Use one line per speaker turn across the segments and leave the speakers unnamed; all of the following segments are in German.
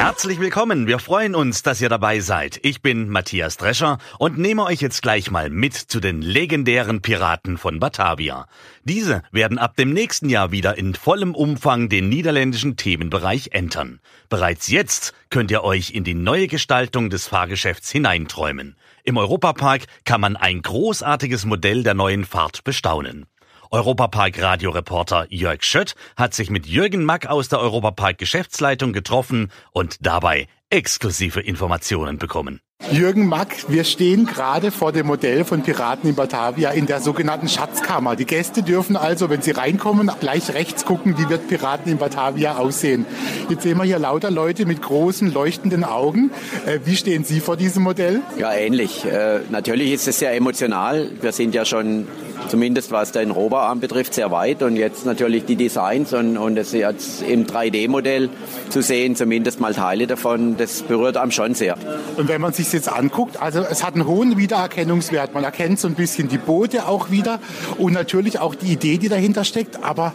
Herzlich willkommen, wir freuen uns, dass ihr dabei seid. Ich bin Matthias Drescher und nehme euch jetzt gleich mal mit zu den legendären Piraten von Batavia. Diese werden ab dem nächsten Jahr wieder in vollem Umfang den niederländischen Themenbereich entern. Bereits jetzt könnt ihr euch in die neue Gestaltung des Fahrgeschäfts hineinträumen. Im Europapark kann man ein großartiges Modell der neuen Fahrt bestaunen. Europapark-Radioreporter Jörg Schött hat sich mit Jürgen Mack aus der Europapark-Geschäftsleitung getroffen und dabei exklusive Informationen bekommen.
Jürgen Mack, wir stehen gerade vor dem Modell von Piraten in Batavia in der sogenannten Schatzkammer. Die Gäste dürfen also, wenn sie reinkommen, gleich rechts gucken, wie wird Piraten in Batavia aussehen. Jetzt sehen wir hier lauter Leute mit großen, leuchtenden Augen. Äh, wie stehen Sie vor diesem Modell?
Ja, ähnlich. Äh, natürlich ist es sehr emotional. Wir sind ja schon zumindest was den Rohbauarm betrifft, sehr weit. Und jetzt natürlich die Designs und, und es jetzt im 3D-Modell zu sehen, zumindest mal Teile davon, das berührt einem schon sehr.
Und wenn man sich es jetzt anguckt, also es hat einen hohen Wiedererkennungswert. Man erkennt so ein bisschen die Boote auch wieder und natürlich auch die Idee, die dahinter steckt. Aber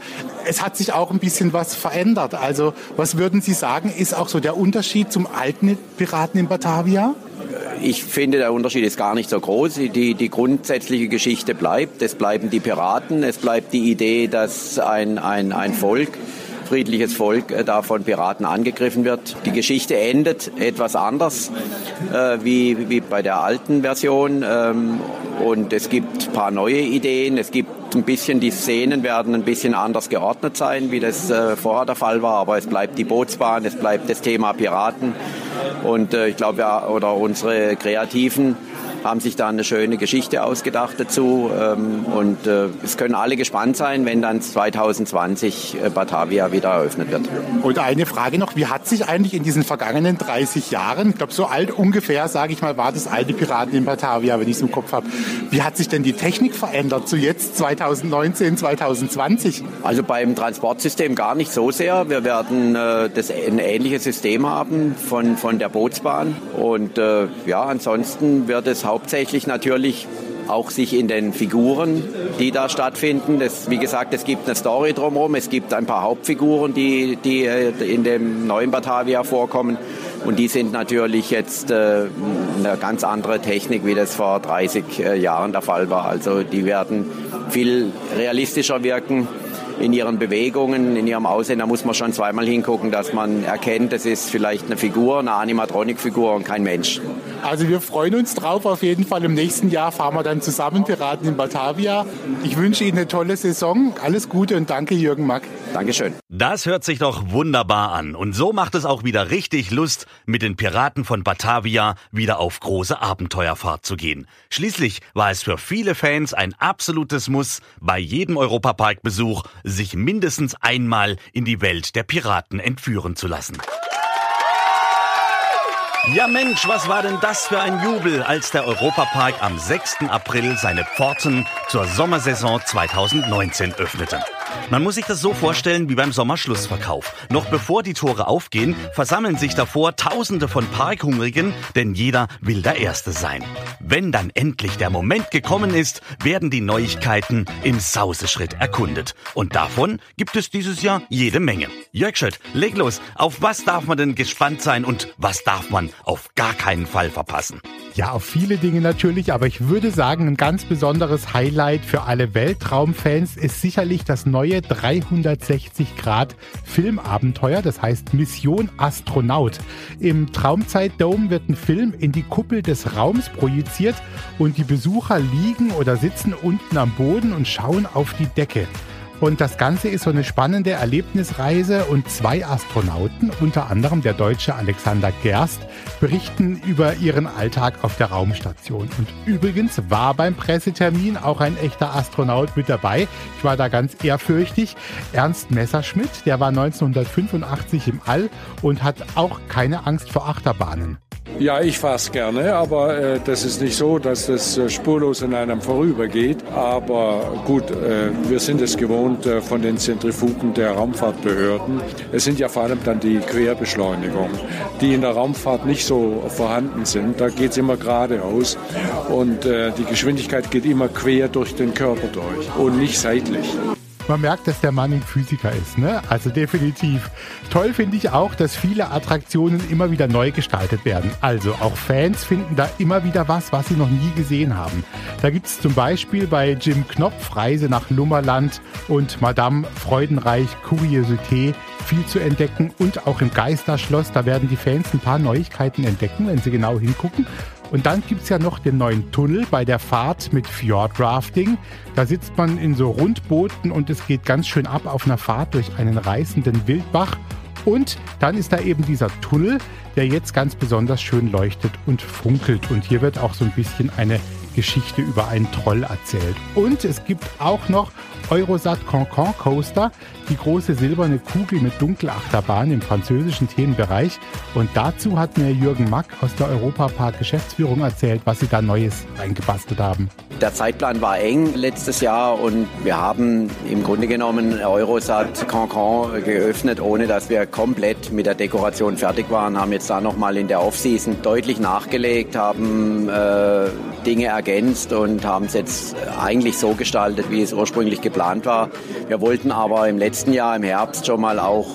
es hat sich auch ein bisschen was verändert. Also was würden Sie sagen, ist auch so der Unterschied zum alten Piraten in Batavia?
Ich finde, der Unterschied ist gar nicht so groß. Die, die grundsätzliche Geschichte bleibt. Es bleiben die Piraten. Es bleibt die Idee, dass ein, ein, ein Volk friedliches Volk äh, da von Piraten angegriffen wird. Die Geschichte endet etwas anders äh, wie, wie bei der alten Version. Ähm, und es gibt ein paar neue Ideen. Es gibt ein bisschen, die Szenen werden ein bisschen anders geordnet sein, wie das äh, vorher der Fall war. Aber es bleibt die Bootsbahn, es bleibt das Thema Piraten. Und äh, ich glaube, ja, oder unsere Kreativen haben sich da eine schöne Geschichte ausgedacht dazu. Ähm, und äh, es können alle gespannt sein, wenn dann 2020 äh, Batavia wieder eröffnet wird.
Und eine Frage noch, wie hat sich eigentlich in diesen vergangenen 30 Jahren, ich glaube so alt ungefähr, sage ich mal, war das alte Piraten in Batavia, wenn ich es im Kopf habe, wie hat sich denn die Technik verändert zu jetzt 2019, 2020?
Also beim Transportsystem gar nicht so sehr. Wir werden äh, das, ein ähnliches System haben von, von der Bootsbahn. Und ja, ansonsten wird es hauptsächlich natürlich auch sich in den Figuren, die da stattfinden. Das, wie gesagt, es gibt eine Story drumherum, es gibt ein paar Hauptfiguren, die, die äh, in dem neuen Batavia vorkommen. Und die sind natürlich jetzt äh, eine ganz andere Technik, wie das vor 30 äh, Jahren der Fall war. Also die werden viel realistischer wirken in ihren Bewegungen, in ihrem Aussehen, da muss man schon zweimal hingucken, dass man erkennt, das ist vielleicht eine Figur, eine Animatronik-Figur und kein Mensch.
Also wir freuen uns drauf. Auf jeden Fall im nächsten Jahr fahren wir dann zusammen Piraten in Batavia. Ich wünsche Ihnen eine tolle Saison. Alles Gute und danke Jürgen Mack.
Dankeschön.
Das hört sich doch wunderbar an. Und so macht es auch wieder richtig Lust, mit den Piraten von Batavia wieder auf große Abenteuerfahrt zu gehen. Schließlich war es für viele Fans ein absolutes Muss, bei jedem Europaparkbesuch sich mindestens einmal in die Welt der Piraten entführen zu lassen. Ja Mensch, was war denn das für ein Jubel, als der Europapark am 6. April seine Pforten zur Sommersaison 2019 öffnete. Man muss sich das so vorstellen wie beim Sommerschlussverkauf. Noch bevor die Tore aufgehen, versammeln sich davor Tausende von Parkhungrigen, denn jeder will der Erste sein. Wenn dann endlich der Moment gekommen ist, werden die Neuigkeiten im Sauseschritt erkundet. Und davon gibt es dieses Jahr jede Menge. Jörg Schött, leg los. Auf was darf man denn gespannt sein und was darf man auf gar keinen Fall verpassen?
Ja, auf viele Dinge natürlich, aber ich würde sagen, ein ganz besonderes Highlight für alle Weltraumfans ist sicherlich das neue 360 Grad Filmabenteuer, das heißt Mission Astronaut. Im Traumzeitdome wird ein Film in die Kuppel des Raums projiziert und die Besucher liegen oder sitzen unten am Boden und schauen auf die Decke. Und das Ganze ist so eine spannende Erlebnisreise und zwei Astronauten, unter anderem der deutsche Alexander Gerst, berichten über ihren Alltag auf der Raumstation. Und übrigens war beim Pressetermin auch ein echter Astronaut mit dabei. Ich war da ganz ehrfürchtig. Ernst Messerschmidt, der war 1985 im All und hat auch keine Angst vor Achterbahnen.
Ja, ich fahre es gerne, aber äh, das ist nicht so, dass das äh, spurlos an einem vorübergeht. Aber gut, äh, wir sind es gewohnt äh, von den Zentrifugen der Raumfahrtbehörden. Es sind ja vor allem dann die Querbeschleunigungen, die in der Raumfahrt nicht so vorhanden sind. Da geht es immer geradeaus und äh, die Geschwindigkeit geht immer quer durch den Körper durch und nicht seitlich.
Man merkt, dass der Mann ein Physiker ist, ne? Also definitiv. Toll finde ich auch, dass viele Attraktionen immer wieder neu gestaltet werden. Also auch Fans finden da immer wieder was, was sie noch nie gesehen haben. Da gibt es zum Beispiel bei Jim Knopf Reise nach Lummerland und Madame Freudenreich Curiosité viel zu entdecken und auch im Geisterschloss, da werden die Fans ein paar Neuigkeiten entdecken, wenn sie genau hingucken. Und dann gibt's ja noch den neuen Tunnel bei der Fahrt mit Fjordrafting. Da sitzt man in so Rundbooten und es geht ganz schön ab auf einer Fahrt durch einen reißenden Wildbach. Und dann ist da eben dieser Tunnel, der jetzt ganz besonders schön leuchtet und funkelt. Und hier wird auch so ein bisschen eine Geschichte über einen Troll erzählt. Und es gibt auch noch Eurosat Cancan Coaster, die große silberne Kugel mit Dunkelachterbahn im französischen Themenbereich. Und dazu hat mir Jürgen Mack aus der Europapark Geschäftsführung erzählt, was sie da Neues reingebastelt haben.
Der Zeitplan war eng letztes Jahr und wir haben im Grunde genommen Eurosat Cancan geöffnet, ohne dass wir komplett mit der Dekoration fertig waren, haben jetzt da nochmal in der Offseason deutlich nachgelegt, haben äh, Dinge ergänzt und haben es jetzt eigentlich so gestaltet, wie es ursprünglich geplant war. Wir wollten aber im letzten Jahr im Herbst schon mal auch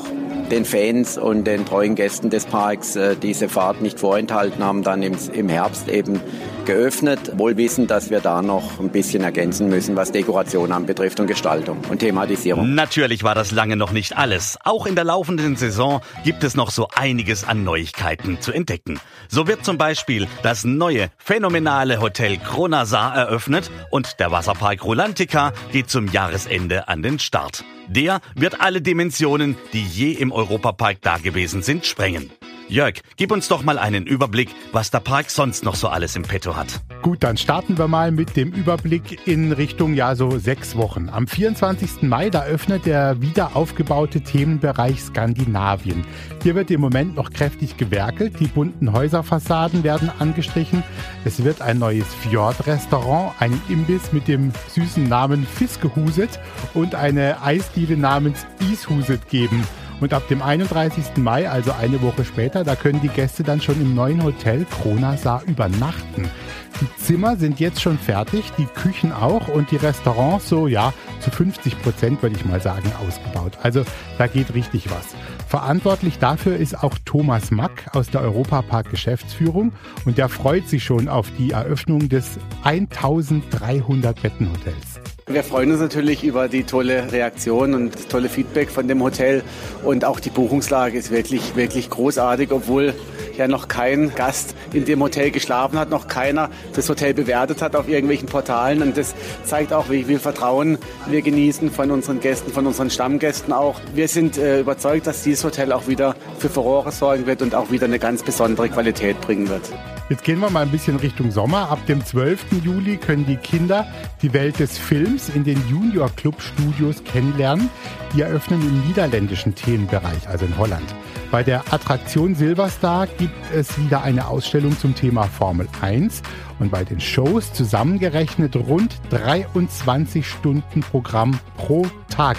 den Fans und den treuen Gästen des Parks äh, diese Fahrt nicht vorenthalten, haben dann im, im Herbst eben geöffnet, wohl wissend, dass wir da noch ein bisschen ergänzen müssen, was Dekoration anbetrifft und Gestaltung und Thematisierung.
Natürlich war das lange noch nicht alles. Auch in der laufenden Saison gibt es noch so einiges an Neuigkeiten zu entdecken. So wird zum Beispiel das neue phänomenale Hotel Kronasar eröffnet und der Wasserpark Rolantica geht zum Jahresende an den Start. Der wird alle Dimensionen, die je im Europapark dagewesen sind, sprengen. Jörg, gib uns doch mal einen Überblick, was der Park sonst noch so alles im Petto hat.
Gut, dann starten wir mal mit dem Überblick in Richtung, ja, so sechs Wochen. Am 24. Mai, da öffnet der wieder aufgebaute Themenbereich Skandinavien. Hier wird im Moment noch kräftig gewerkelt. Die bunten Häuserfassaden werden angestrichen. Es wird ein neues Fjord-Restaurant, einen Imbiss mit dem süßen Namen Fiskehuset und eine Eisdiele namens Ishuset geben. Und ab dem 31. Mai, also eine Woche später, da können die Gäste dann schon im neuen Hotel Kronasar übernachten. Die Zimmer sind jetzt schon fertig, die Küchen auch und die Restaurants so, ja, zu 50 Prozent würde ich mal sagen, ausgebaut. Also da geht richtig was. Verantwortlich dafür ist auch Thomas Mack aus der Europapark Geschäftsführung und der freut sich schon auf die Eröffnung des 1300 Bettenhotels.
Wir freuen uns natürlich über die tolle Reaktion und das tolle Feedback von dem Hotel. Und auch die Buchungslage ist wirklich, wirklich großartig, obwohl ja noch kein Gast in dem Hotel geschlafen hat, noch keiner das Hotel bewertet hat auf irgendwelchen Portalen. Und das zeigt auch, wie viel Vertrauen wir genießen von unseren Gästen, von unseren Stammgästen auch. Wir sind äh, überzeugt, dass dieses Hotel auch wieder für Furore sorgen wird und auch wieder eine ganz besondere Qualität bringen wird.
Jetzt gehen wir mal ein bisschen Richtung Sommer. Ab dem 12. Juli können die Kinder die Welt des Films in den Junior Club Studios kennenlernen. Die eröffnen im niederländischen Themenbereich, also in Holland. Bei der Attraktion Silverstar gibt es wieder eine Ausstellung zum Thema Formel 1 und bei den Shows zusammengerechnet rund 23 Stunden Programm pro Tag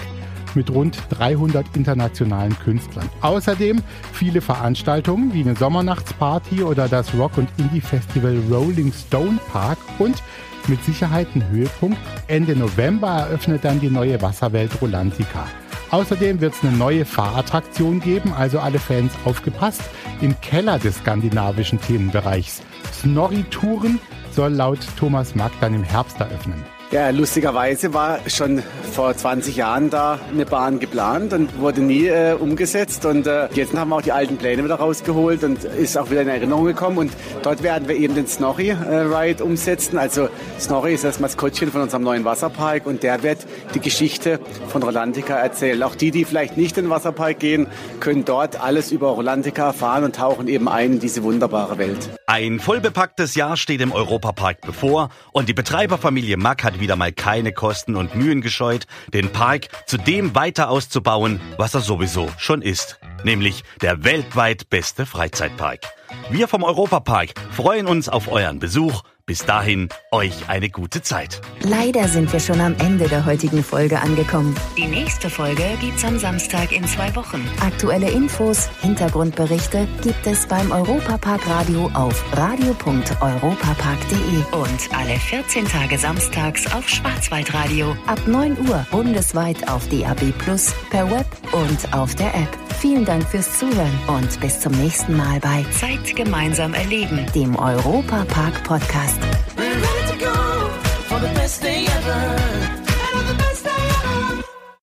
mit rund 300 internationalen Künstlern. Außerdem viele Veranstaltungen wie eine Sommernachtsparty oder das Rock- und Indie-Festival Rolling Stone Park und mit Sicherheit ein Höhepunkt. Ende November eröffnet dann die neue Wasserwelt Rolantica. Außerdem wird es eine neue Fahrattraktion geben, also alle Fans aufgepasst, im Keller des skandinavischen Themenbereichs. Snorri Touren soll laut Thomas Mack dann im Herbst eröffnen.
Ja, lustigerweise war schon vor 20 Jahren da eine Bahn geplant und wurde nie äh, umgesetzt. Und äh, jetzt haben wir auch die alten Pläne wieder rausgeholt und ist auch wieder in Erinnerung gekommen. Und dort werden wir eben den Snorri-Ride äh, umsetzen. Also Snorri ist das Maskottchen von unserem neuen Wasserpark und der wird die Geschichte von Rolantica erzählen. Auch die, die vielleicht nicht in den Wasserpark gehen, können dort alles über Rolantica erfahren und tauchen eben ein in diese wunderbare Welt.
Ein vollbepacktes Jahr steht im Europapark bevor und die Betreiberfamilie Mack hat wieder mal keine Kosten und Mühen gescheut, den Park zu dem weiter auszubauen, was er sowieso schon ist, nämlich der weltweit beste Freizeitpark. Wir vom Europapark freuen uns auf euren Besuch. Bis dahin, euch eine gute Zeit.
Leider sind wir schon am Ende der heutigen Folge angekommen. Die nächste Folge gibt's am Samstag in zwei Wochen. Aktuelle Infos, Hintergrundberichte gibt es beim Europapark Radio auf radio.europapark.de und alle 14 Tage samstags auf Schwarzwaldradio ab 9 Uhr bundesweit auf DAB Plus, per Web und auf der App. Vielen Dank fürs Zuhören und bis zum nächsten Mal bei Zeit gemeinsam erleben, dem Europa Park Podcast.
We're ready to go for the best day ever.